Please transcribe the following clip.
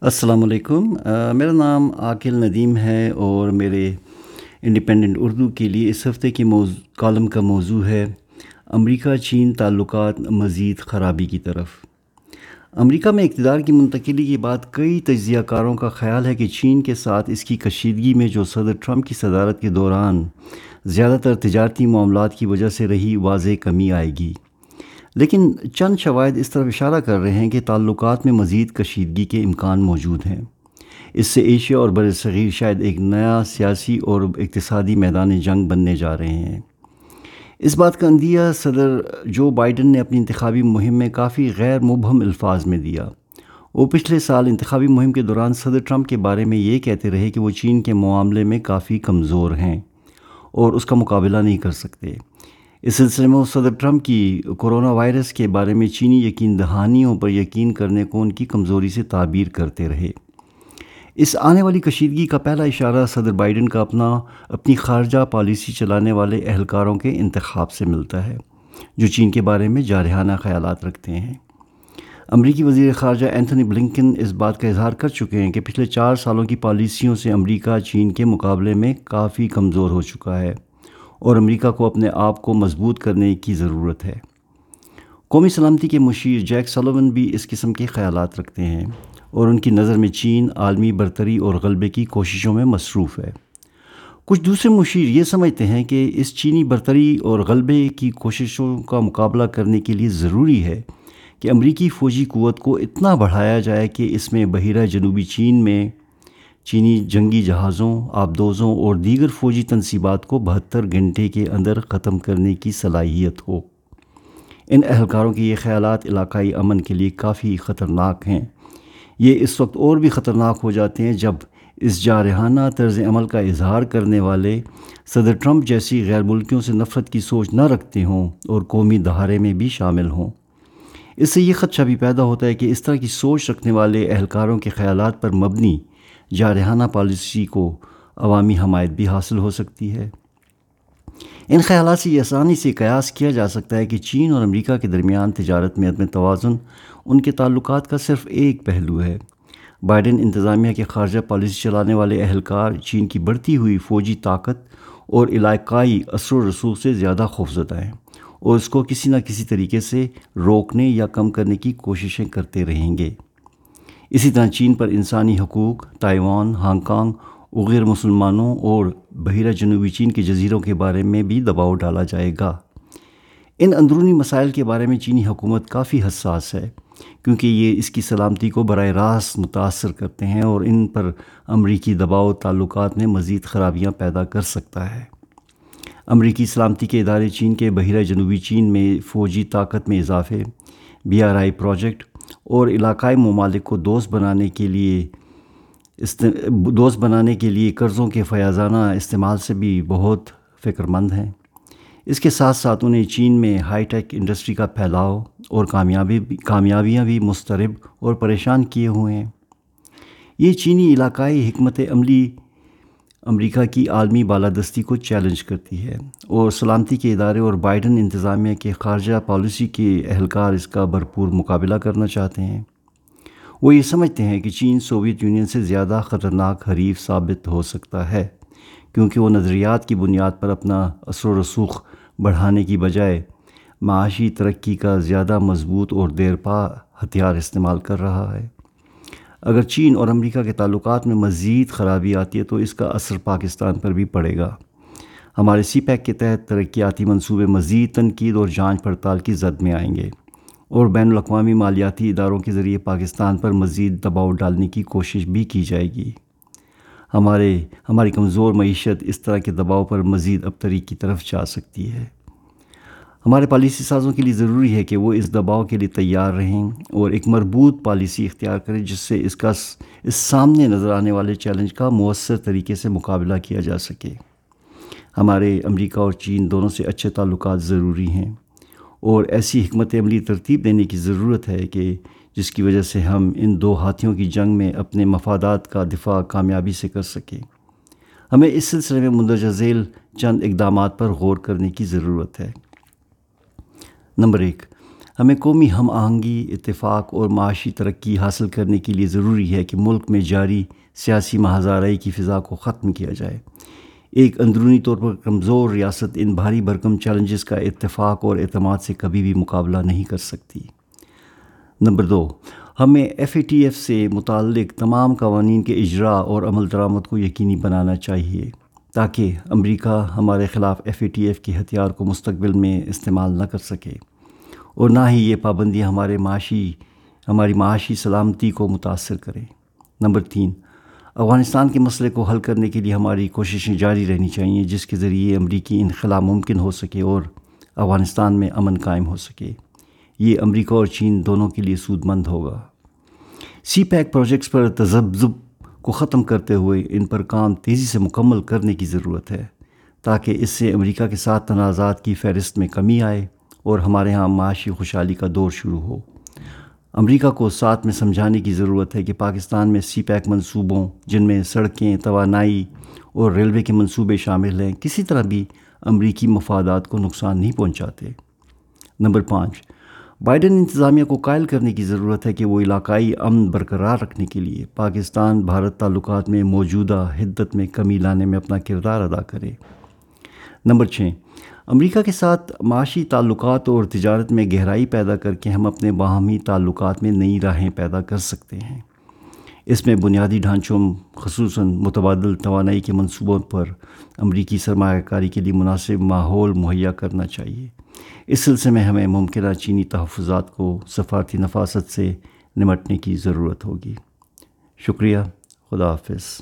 السلام علیکم۔ میرا نام عاقل ندیم ہے اور میرے انڈیپینڈنٹ اردو کے لیے اس ہفتے کے موضوع کالم کا موضوع ہے امریکہ چین تعلقات مزید خرابی کی طرف۔ امریکہ میں اقتدار کی منتقلی کے بعد کئی تجزیہ کاروں کا خیال ہے کہ چین کے ساتھ اس کی کشیدگی میں جو صدر ٹرمپ کی صدارت کے دوران زیادہ تر تجارتی معاملات کی وجہ سے رہی واضح کمی آئے گی۔ لیکن چند شواہد اس طرف اشارہ کر رہے ہیں کہ تعلقات میں مزید کشیدگی کے امکان موجود ہیں۔ اس سے ایشیا اور بر صغیر شاید ایک نیا سیاسی اور اقتصادی میدان جنگ بننے جا رہے ہیں۔ اس بات کا اندیہ صدر جو بائیڈن نے اپنی انتخابی مہم میں کافی غیر مبہم الفاظ میں دیا۔ وہ پچھلے سال انتخابی مہم کے دوران صدر ٹرمپ کے بارے میں یہ کہتے رہے کہ وہ چین کے معاملے میں کافی کمزور ہیں اور اس کا مقابلہ نہیں کر سکتے۔ اس سلسلے میں صدر ٹرمپ کی کرونا وائرس کے بارے میں چینی یقین دہانیوں پر یقین کرنے کو ان کی کمزوری سے تعبیر کرتے رہے۔ اس آنے والی کشیدگی کا پہلا اشارہ صدر بائیڈن کا اپنا، اپنی خارجہ پالیسی چلانے والے اہلکاروں کے انتخاب سے ملتا ہے، جو چین کے بارے میں جارحانہ خیالات رکھتے ہیں۔ امریکی وزیر خارجہ اینتھنی بلنکن اس بات کا اظہار کر چکے ہیں کہ پچھلے چار سالوں کی پالیسیوں سے امریکہ چین کے مقابلے میں کافی کمزور ہو چکا ہے۔ اور امریکہ کو اپنے آپ کو مضبوط کرنے کی ضرورت ہے۔ قومی سلامتی کے مشیر جیک سلوون بھی اس قسم کے خیالات رکھتے ہیں اور ان کی نظر میں چین، عالمی برتری اور غلبے کی کوششوں میں مصروف ہے۔ کچھ دوسرے مشیر یہ سمجھتے ہیں کہ اس چینی برتری اور غلبے کی کوششوں کا مقابلہ کرنے کے لیے ضروری ہے کہ امریکی فوجی قوت کو اتنا بڑھایا جائے کہ اس میں بحیرہ جنوبی چین میں چینی جنگی جہازوں، آبدوزوں اور دیگر فوجی تنصیبات کو بہتر گھنٹے کے اندر ختم کرنے کی صلاحیت ہو۔ ان اہلکاروں کے یہ خیالات علاقائی امن کے لیے کافی خطرناک ہیں۔ یہ اس وقت اور بھی خطرناک ہو جاتے ہیں جب اس جارحانہ طرز عمل کا اظہار کرنے والے صدر ٹرمپ جیسی غیر ملکیوں سے نفرت کی سوچ نہ رکھتے ہوں اور قومی دہارے میں بھی شامل ہوں۔ اس سے یہ خدشہ بھی پیدا ہوتا ہے کہ اس طرح کی سوچ رکھنے والے اہلکاروں کے خیالات پر مبنی جارحانہ پالیسی کو عوامی حمایت بھی حاصل ہو سکتی ہے۔ ان خیالات سے یہ آسانی سے قیاس کیا جا سکتا ہے کہ چین اور امریکہ کے درمیان تجارت میں عدم توازن ان کے تعلقات کا صرف ایک پہلو ہے۔ بائیڈن انتظامیہ کے خارجہ پالیسی چلانے والے اہلکار چین کی بڑھتی ہوئی فوجی طاقت اور علاقائی اثر و رسوخ سے زیادہ خوفزدہ ہیں اور اس کو کسی نہ کسی طریقے سے روکنے یا کم کرنے کی کوششیں کرتے رہیں گے۔ اسی طرح چین پر انسانی حقوق، تائیوان، ہانگ کانگ اغیر مسلمانوں اور بحیرہ جنوبی چین کے جزیروں کے بارے میں بھی دباؤ ڈالا جائے گا۔ ان اندرونی مسائل کے بارے میں چینی حکومت کافی حساس ہے، کیونکہ یہ اس کی سلامتی کو براہ راست متاثر کرتے ہیں اور ان پر امریکی دباؤ تعلقات میں مزید خرابیاں پیدا کر سکتا ہے۔ امریکی سلامتی کے ادارے چین کے بحیرہ جنوبی چین میں فوجی طاقت میں اضافے، بی آر آئی پروجیکٹ اور علاقائی ممالک کو دوست بنانے کے لیے دوست بنانے کے لیے قرضوں کے فیاضانہ استعمال سے بھی بہت فکر مند ہیں۔ اس کے ساتھ ساتھ انہیں چین میں ہائی ٹیک انڈسٹری کا پھیلاؤ اور کامیابی کامیابیاں بھی مسترب اور پریشان کیے ہوئے ہیں۔ یہ چینی علاقائی حکمت عملی امریکہ کی عالمی بالادستی کو چیلنج کرتی ہے اور سلامتی کے ادارے اور بائیڈن انتظامیہ کے خارجہ پالیسی کے اہلکار اس کا بھرپور مقابلہ کرنا چاہتے ہیں۔ وہ یہ سمجھتے ہیں کہ چین سوویت یونین سے زیادہ خطرناک حریف ثابت ہو سکتا ہے، کیونکہ وہ نظریات کی بنیاد پر اپنا اثر و رسوخ بڑھانے کی بجائے معاشی ترقی کا زیادہ مضبوط اور دیرپا ہتھیار استعمال کر رہا ہے۔ اگر چین اور امریکہ کے تعلقات میں مزید خرابی آتی ہے تو اس کا اثر پاکستان پر بھی پڑے گا۔ ہمارے سی پیک کے تحت ترقیاتی منصوبے مزید تنقید اور جانچ پڑتال کی زد میں آئیں گے اور بین الاقوامی مالیاتی اداروں کے ذریعے پاکستان پر مزید دباؤ ڈالنے کی کوشش بھی کی جائے گی۔ ہمارے، ہماری کمزور معیشت اس طرح کے دباؤ پر مزید ابتری کی طرف جا سکتی ہے۔ ہمارے پالیسی سازوں کے لیے ضروری ہے کہ وہ اس دباؤ کے لیے تیار رہیں اور ایک مربوط پالیسی اختیار کریں، جس سے اس کا اس سامنے نظر آنے والے چیلنج کا مؤثر طریقے سے مقابلہ کیا جا سکے۔ ہمارے امریکہ اور چین دونوں سے اچھے تعلقات ضروری ہیں اور ایسی حکمت عملی ترتیب دینے کی ضرورت ہے کہ جس کی وجہ سے ہم ان دو ہاتھیوں کی جنگ میں اپنے مفادات کا دفاع کامیابی سے کر سکیں۔ ہمیں اس سلسلے میں مندرجہ ذیل چند اقدامات پر غور کرنے کی ضرورت ہے۔ نمبر ایک، ہمیں قومی ہم آہنگی، اتفاق اور معاشی ترقی حاصل کرنے کے لیے ضروری ہے کہ ملک میں جاری سیاسی مہازارائی کی فضا کو ختم کیا جائے۔ ایک اندرونی طور پر کمزور ریاست ان بھاری بھرکم چیلنجز کا اتفاق اور اعتماد سے کبھی بھی مقابلہ نہیں کر سکتی۔ نمبر دو، ہمیں ایف اے ٹی ایف سے متعلق تمام قوانین کے اجراء اور عمل درآمد کو یقینی بنانا چاہیے۔ تاکہ امریکہ ہمارے خلاف ایف اے ٹی ایف کے ہتھیار کو مستقبل میں استعمال نہ کر سکے اور نہ ہی یہ پابندیاں ہمارے معاشی، ہماری معاشی سلامتی کو متاثر کریں نمبر تین، افغانستان کے مسئلے کو حل کرنے کے لیے ہماری کوششیں جاری رہنی چاہیے، جس کے ذریعے امریکی انخلا ممکن ہو سکے اور افغانستان میں امن قائم ہو سکے۔ یہ امریکہ اور چین دونوں کے لیے سود مند ہوگا۔ سی پیک پروجیکٹس پر تذبذب کو ختم کرتے ہوئے ان پر کام تیزی سے مکمل کرنے کی ضرورت ہے، تاکہ اس سے امریکہ کے ساتھ تنازعات کی فہرست میں کمی آئے اور ہمارے ہاں معاشی خوشحالی کا دور شروع ہو۔ امریکہ کو ساتھ میں سمجھانے کی ضرورت ہے کہ پاکستان میں سی پیک منصوبوں، جن میں سڑکیں، توانائی اور ریلوے کے منصوبے شامل ہیں، کسی طرح بھی امریکی مفادات کو نقصان نہیں پہنچاتے۔ نمبر پانچ بائیڈن انتظامیہ کو قائل کرنے کی ضرورت ہے کہ وہ علاقائی امن برقرار رکھنے کے لیے پاکستان، بھارت تعلقات میں موجودہ حدت میں کمی لانے میں اپنا کردار ادا کرے۔ نمبر چھ، امریکہ کے ساتھ معاشی تعلقات اور تجارت میں گہرائی پیدا کر کے ہم اپنے باہمی تعلقات میں نئی راہیں پیدا کر سکتے ہیں۔ اس میں بنیادی ڈھانچوں، خصوصاً متبادل توانائی کے منصوبوں پر امریکی سرمایہ کاری کے لیے مناسب ماحول مہیا کرنا چاہیے۔ اس سلسلے میں ہمیں ممکنہ چینی تحفظات کو سفارتی نفاست سے نمٹنے کی ضرورت ہوگی۔ شکریہ، خدا حافظ۔